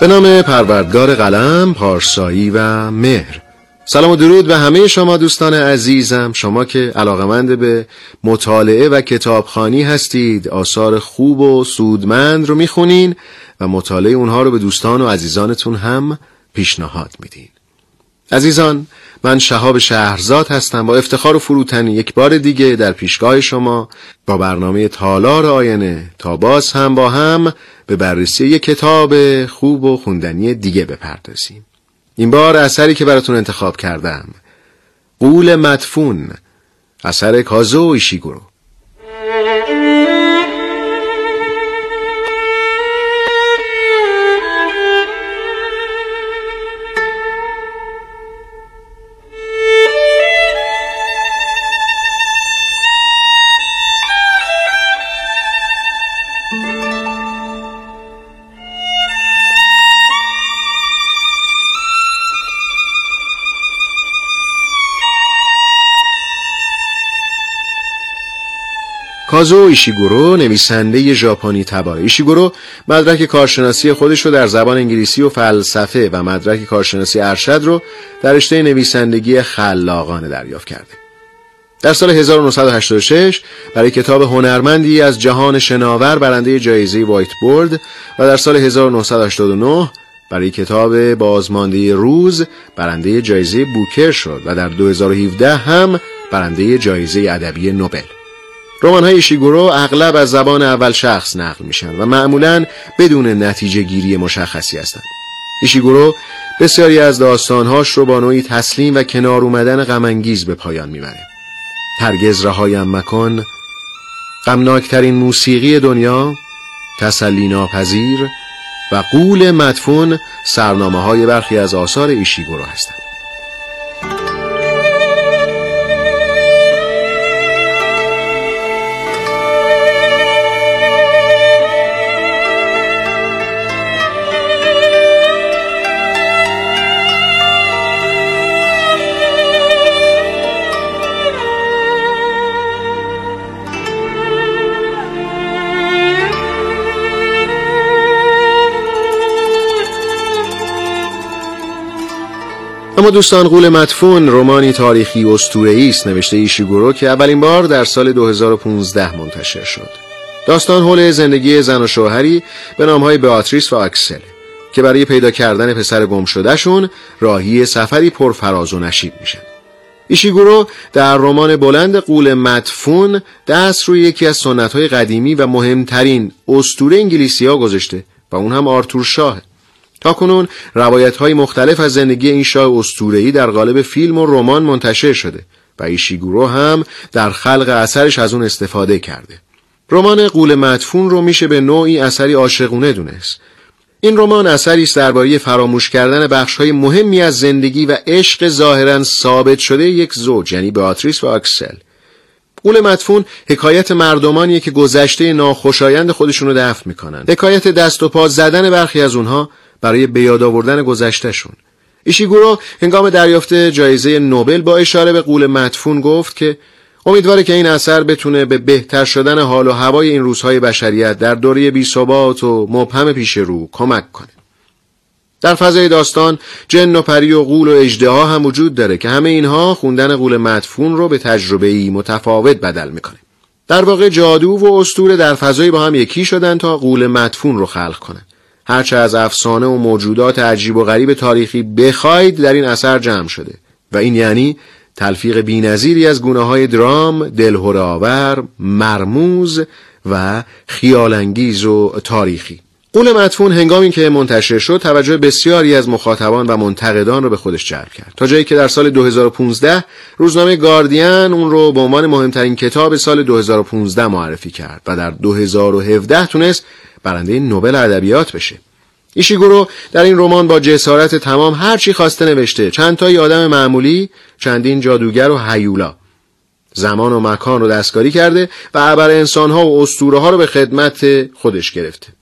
به نام پروردگار قلم، پارسایی و مهر. سلام و درود به همه شما دوستان عزیزم. شما که علاقمند به مطالعه و کتابخانی هستید آثار خوب و سودمند رو می‌خونین و مطالعه اونها رو به دوستان و عزیزانتون هم پیشنهاد میدین. عزیزان من شهاب شهرزاد هستم با افتخار و فروتنی یک بار دیگه در پیشگاه شما با برنامه تالار آینه تا باز هم با هم به بررسی یک کتاب خوب و خوندنی دیگه بپردازیم. این بار اثری که براتون انتخاب کردم قول مدفون اثر کازو ایشیگورو. کازو ایشیگورو نویسنده ژاپنی تبار ایشیگورو مدرک کارشناسی خودش رو در زبان انگلیسی و فلسفه و مدرک کارشناسی ارشد رو در رشته نویسندگی خلاقانه دریافت کرده در سال 1986 برای کتاب هنرمندی از جهان شناور برنده جایزه وایت بورد و در سال 1989 برای کتاب بازمانده روز برنده جایزه بوکر شد و در 2017 هم برنده جایزه ادبی نوبل. رمان های ایشیگورو اغلب از زبان اول شخص نقل میشن و معمولا بدون نتیجه گیری مشخصی هستند. ایشیگورو بسیاری از داستانهاش رو با نوعی تسلیم و کنار اومدن غمانگیز به پایان می‌بره. هرگز رهایم مکن غمناکترین موسیقی دنیا تسلی ناپذیر و قول مدفون سرنامه های برخی از آثار ایشیگورو هستند. دوستان قول مدفون رومانی تاریخی اسطوره‌ای است نوشته ایشیگورو که اولین بار در سال 2015 منتشر شد. داستان حول زندگی زن و شوهری به نامهای بیاتریس و اکسل که برای پیدا کردن پسر گم شدهشون راهی سفری پر فراز و نشیب میشن. ایشیگورو در رمان بلند قول مدفون دست روی یکی از سنت‌های قدیمی و مهمترین اسطوره انگلیسی ها گذاشته و اون هم آرتور شاه تا کنون روایت های مختلف از زندگی این شاه استورهی در قالب فیلم و رمان منتشر شده و ایشیگورو هم در خلق اثرش از اون استفاده کرده. رمان قول مدفون رو میشه به نوعی اثری عاشقونه دونست. این رمان اثری است درباره فراموش کردن بخش‌های مهمی از زندگی و عشق ظاهرا ثابت شده یک زوج یعنی بیاتریس و اکسل. قول مدفون حکایت مردمانیه که گذشته ناخوشایند خودشونو دفن می‌کنن. حکایت دست و پا زدن برخی از اونها برای به یاد آوردن گذشتهشون ایشیگورو هنگام دریافت جایزه نوبل با اشاره به قول مدفون گفت که امیدواره که این اثر بتونه به بهتر شدن حال و هوای این روزهای بشریت در دوره بی ثبات و مبهم پیش رو کمک کنه. در فضای داستان جن و پری و قول و اجدها هم وجود داره که همه اینها خوندن قول مدفون رو به تجربه ای متفاوت بدل می‌کنه. در واقع جادو و استوره در فضای با هم یکی شدن تا قول مدفون رو خلق کنن. هرچه از افسانه و موجودات عجیب و غریب تاریخی بخواید در این اثر جمع شده. و این یعنی تلفیق بینظیری از گونه های درام، دلهراور، مرموز و خیالانگیز و تاریخی. قول مدفون هنگامی که منتشر شد توجه بسیاری از مخاطبان و منتقدان را به خودش جلب کرد. تا جایی که در سال 2015 روزنامه گاردین اون رو به عنوان مهمترین کتاب سال 2015 معرفی کرد و در 2017 تونست برنده نوبل ادبیات بشه. ایشیگورو در این رمان با جسارت تمام هرچی خواسته نوشته چند تایی آدم معمولی چندین جادوگر و هیولا. زمان و مکان رو دستکاری کرده و ابر انسانها و اسطوره ها رو به خدمت خودش گرفته.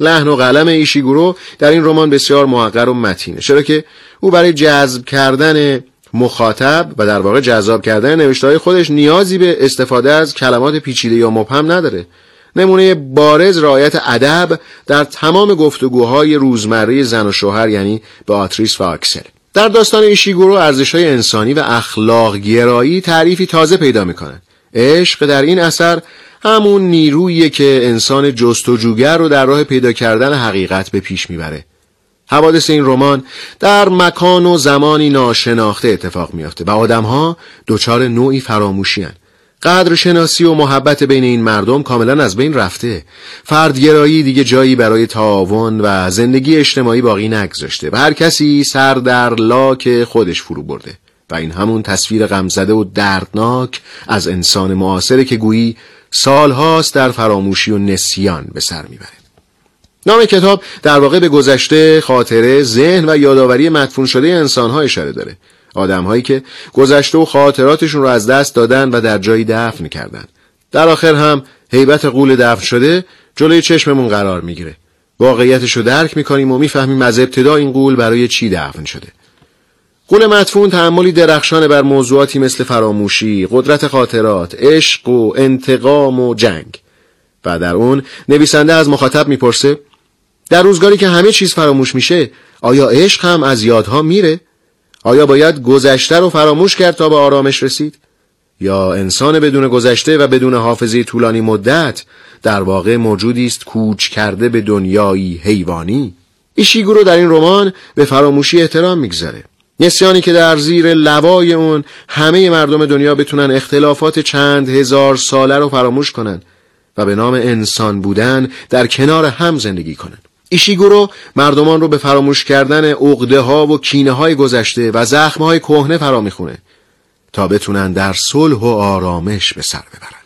لحن و قلم ایشیگورو در این رمان بسیار محقر و متینه. چرا که او برای جذب کردن مخاطب و در واقع جذاب کردن نوشته خودش نیازی به استفاده از کلمات پیچیده یا مبهم نداره. نمونه بارز رعایت ادب در تمام گفتگوهای روزمره زن و شوهر یعنی به آتریس و آکسل. در داستان ایشیگورو ارزش های انسانی و اخلاق گرایی تعریفی تازه پیدا می‌کنه. عشق در این اثر همون نیرویی که انسان جستجوگر رو در راه پیدا کردن حقیقت به پیش می‌بره. حوادث این رمان در مکان و زمانی ناشناخته اتفاق میافته و آدمها دچار نوعی فراموشی قدر شناسی و محبت بین این مردم کاملا از بین رفته. فردگرایی دیگه جایی برای تعاون و زندگی اجتماعی باقی نگذاشته و هر کسی سر در لاک خودش فرو برده. و این همون تصویر غمزده و دردناک از انسان معاصره که گویی سالهاست در فراموشی و نسیان به سر می‌بره نام کتاب در واقع به گذشته خاطره ذهن و یادآوری مدفون شده انسانها اشاره داره. آدمهایی که گذشته و خاطراتشون رو از دست دادن و در جایی دفن کردن در آخر هم حیبت قول دفن شده جلوی چشممون قرار می‌گیره. واقعیتش رو درک می‌کنیم و می‌فهمیم از ابتدا این قول برای چی دفن شده. قول مدفون تحملی درخشان بر موضوعاتی مثل فراموشی، قدرت خاطرات، عشق و انتقام و جنگ و در اون نویسنده از مخاطب می‌پرسه در روزگاری که همه چیز فراموش میشه آیا عشق هم از یادها میره؟ آیا باید گذشته رو فراموش کرد تا به آرامش رسید؟ یا انسان بدون گذشته و بدون حافظه طولانی مدت در واقع موجودی است کوچ کرده به دنیایی حیوانی؟ ایشیگورو در این رمان به فراموشی احترام می‌گذاره نسیانی که در زیر لوای اون همه مردم دنیا بتونن اختلافات چند هزار ساله رو فراموش کنن و به نام انسان بودن در کنار هم زندگی کنن. ایشیگورو مردمان رو به فراموش کردن عقده ها و کینه های گذشته و زخم های کهنه فرا می‌خونه تا بتونن در صلح و آرامش به سر ببرن.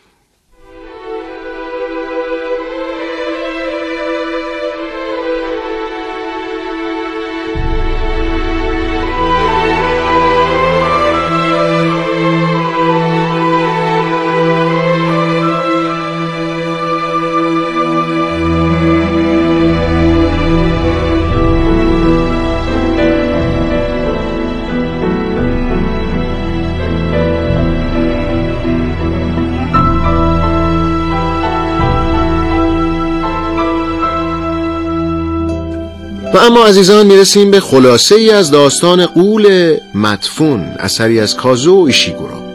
و اما عزیزان می‌رسیم به خلاصه ای از داستان قول مدفون اثری از کازو ایشیگورو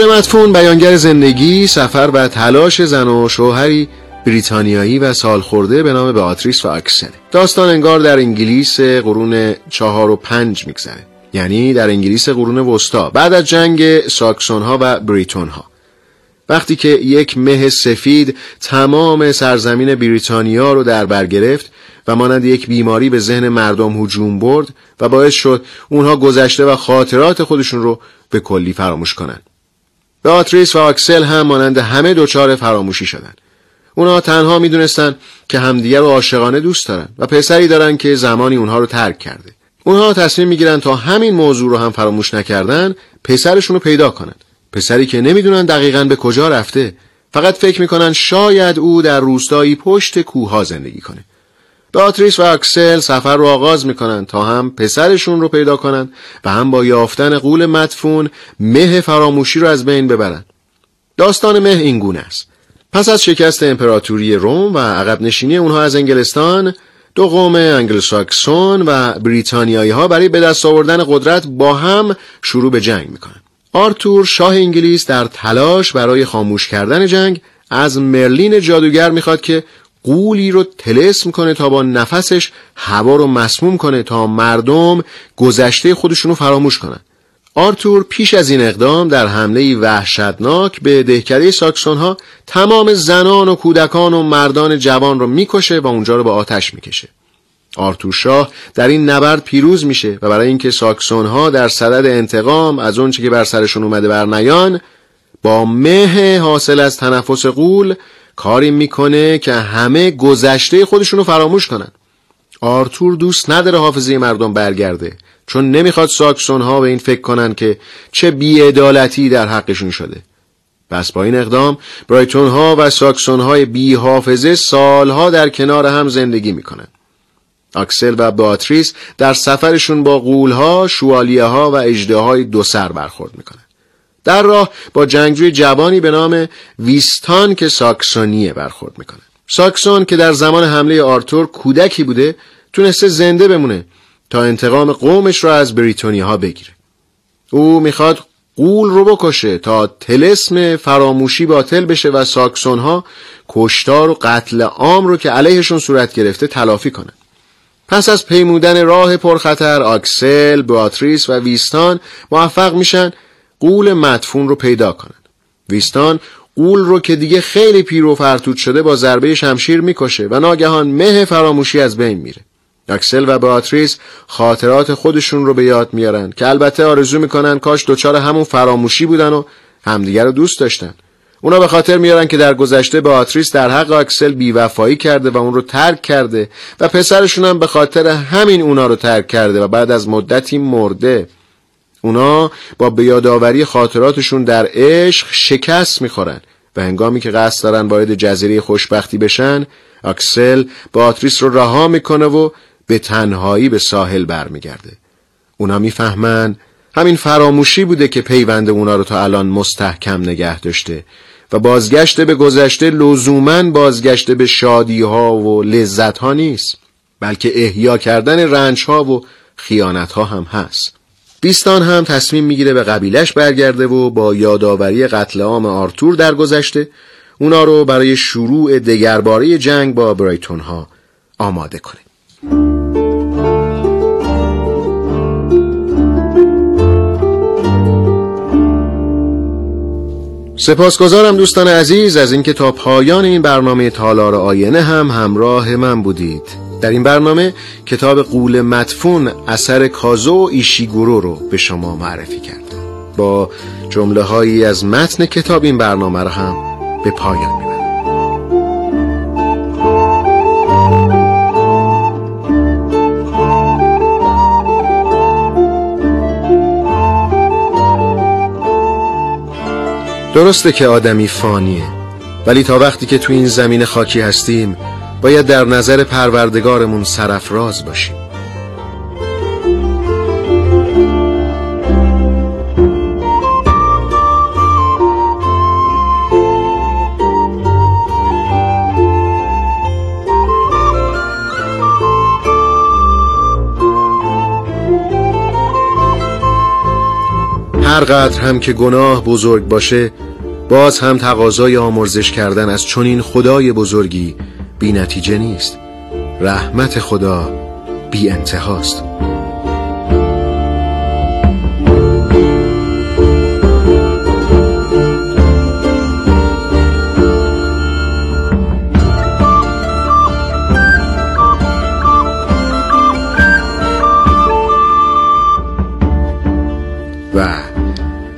قول مدفون بیانگر زندگی، سفر و تلاش زن و شوهری بریتانیایی و سالخورده به نام بیاتریس و اکسل داستان انگار در انگلیس قرون چهار و پنج میگذره. یعنی در انگلیس قرون وسطا. بعد از جنگ ساکسون ها و بریتون ها وقتی که یک مه سفید تمام سرزمین بریتانیا رو در بر گرفت و مانند یک بیماری به ذهن مردم هجوم برد و باعث شد اونها گذشته و خاطرات خودشون رو به کلی فراموش کنند. بیاتریس و آکسل هم مانند همه دچار فراموشی شدن اونا تنها می‌دونستن که همدیگر رو عاشقانه دوست دارن و پسری دارن که زمانی اونها رو ترک کرده. اونها تصمیم می‌گیرن تا همین موضوع رو هم فراموش نکردن پسرشون رو پیدا کنن. پسری که نمی‌دونن دقیقا به کجا رفته فقط فکر می‌کنن شاید او در روستایی پشت کوه زندگی کنه. بیاتریس و اکسل سفر رو آغاز می‌کنن تا هم پسرشون رو پیدا کنن و هم با یافتن قول مدفون مه فراموشی رو از بین ببرن. داستان مه این گونه است. پس از شکست امپراتوری روم و عقب نشینی اونها از انگلستان دو قوم انگلساکسون و بریتانیایی ها برای به دست آوردن قدرت با هم شروع به جنگ می‌کنن. آرتور شاه انگلیس در تلاش برای خاموش کردن جنگ از مرلین جادوگر می‌خواد که قولی رو تلسم کنه تا با نفسش هوا رو مسموم کنه تا مردم گذشته خودشونو فراموش کنن آرتور پیش از این اقدام در حمله وحشتناک به دهکده ساکسون ها تمام زنان و کودکان و مردان جوان رو می‌کشه و اونجا رو به آتش می‌کشه. آرتور شاه در این نبرد پیروز میشه و برای اینکه ساکسون ها در صدد انتقام از اونچه که بر سرشون اومده بر نیان با مه حاصل از تنفس قول کاری می‌کنه که همه گذشته خودشونو فراموش کنن. آرتور دوست نداره حافظه مردم برگرده چون نمی‌خواد ساکسون ها به این فکر کنن که چه بیعدالتی در حقشون شده. پس با این اقدام برایتون ها و ساکسون های بی حافظه سالها در کنار هم زندگی می‌کنن. اکسل و باتریس در سفرشون با ها، شوالیه ها و اژدهای دو سر برخورد می‌کنن. در راه با جنگجوی جوانی به نام ویستان که ساکسونیه برخورد می‌کنه. ساکسون که در زمان حمله آرتور کودکی بوده تونسته زنده بمونه تا انتقام قومش را از بریتونی ها بگیره. او می‌خواد غول رو بکشه تا طلسم فراموشی باطل بشه و ساکسون ها کشتار و قتل عام رو که علیهشون صورت گرفته تلافی کنن. پس از پیمودن راه پرخطر آکسل، باتریس و ویستان موفق میشن غول مدفون رو پیدا کنن. ویستان غول رو که دیگه خیلی پیر و فرتوت شده با ضربه شمشیر می‌کشه و ناگهان مه فراموشی از بین میره. اکسل و باتریس خاطرات خودشون رو به یاد میارن که البته آرزو می‌کنن کاش دچار همون فراموشی بودن و همدیگر رو دوست داشتن. اونا به خاطر میارن که در گذشته باتریس در حق اکسل بیوفایی کرده و اون رو ترک کرده و پسرشون هم به خاطر همین اونا رو ترک کرده و بعد از مدتی مرده. اونا با بیادآوری خاطراتشون در عشق شکست می‌خورن و هنگامی که قصد دارن وارد جزیره خوشبختی بشن اکسل باتریس رو رها می‌کنه و به تنهایی به ساحل برمیگرده. اونا می‌فهمن همین فراموشی بوده که پیوند اونا رو تا الان مستحکم نگه داشته و بازگشت به گذشته لزوما بازگشت به شادی ها و لذت ها نیست بلکه احیا کردن رنج ها و خیانت ها هم هست. بیستان هم تصمیم می‌گیره به قبیلش برگرده و با یادآوری قتل عام آرتور در گذشته اونا رو برای شروع دگرباره جنگ با برایتون ها آماده کنه. سپاسگزارم دوستان عزیز از اینکه تا پایان این برنامه تالار آینه هم همراه من بودید. در این برنامه کتاب قول مدفون اثر کازو ایشیگورو رو به شما معرفی کردم. با جمله هایی از متن کتاب این برنامه رو هم به پایان می‌برم. درسته که آدمی فانیه ولی تا وقتی که تو این زمین خاکی هستیم باید در نظر پروردگارمون سرفراز باشیم. هر قدر هم که گناه بزرگ باشه باز هم تقاضای آمرزش کردن از چنین خدای بزرگی بی نتیجه نیست. رحمت خدا بی انتهاست.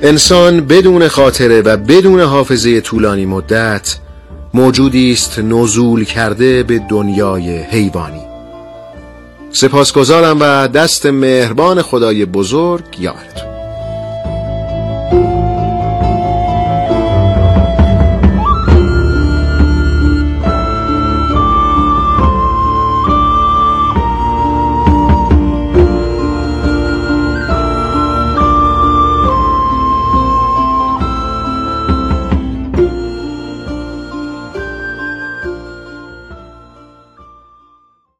انسان بدون خاطره و بدون حافظه طولانی مدت موجودی است نزول کرده به دنیای حیوانی. سپاسگزارم و دست مهربان خدای بزرگ یارتون.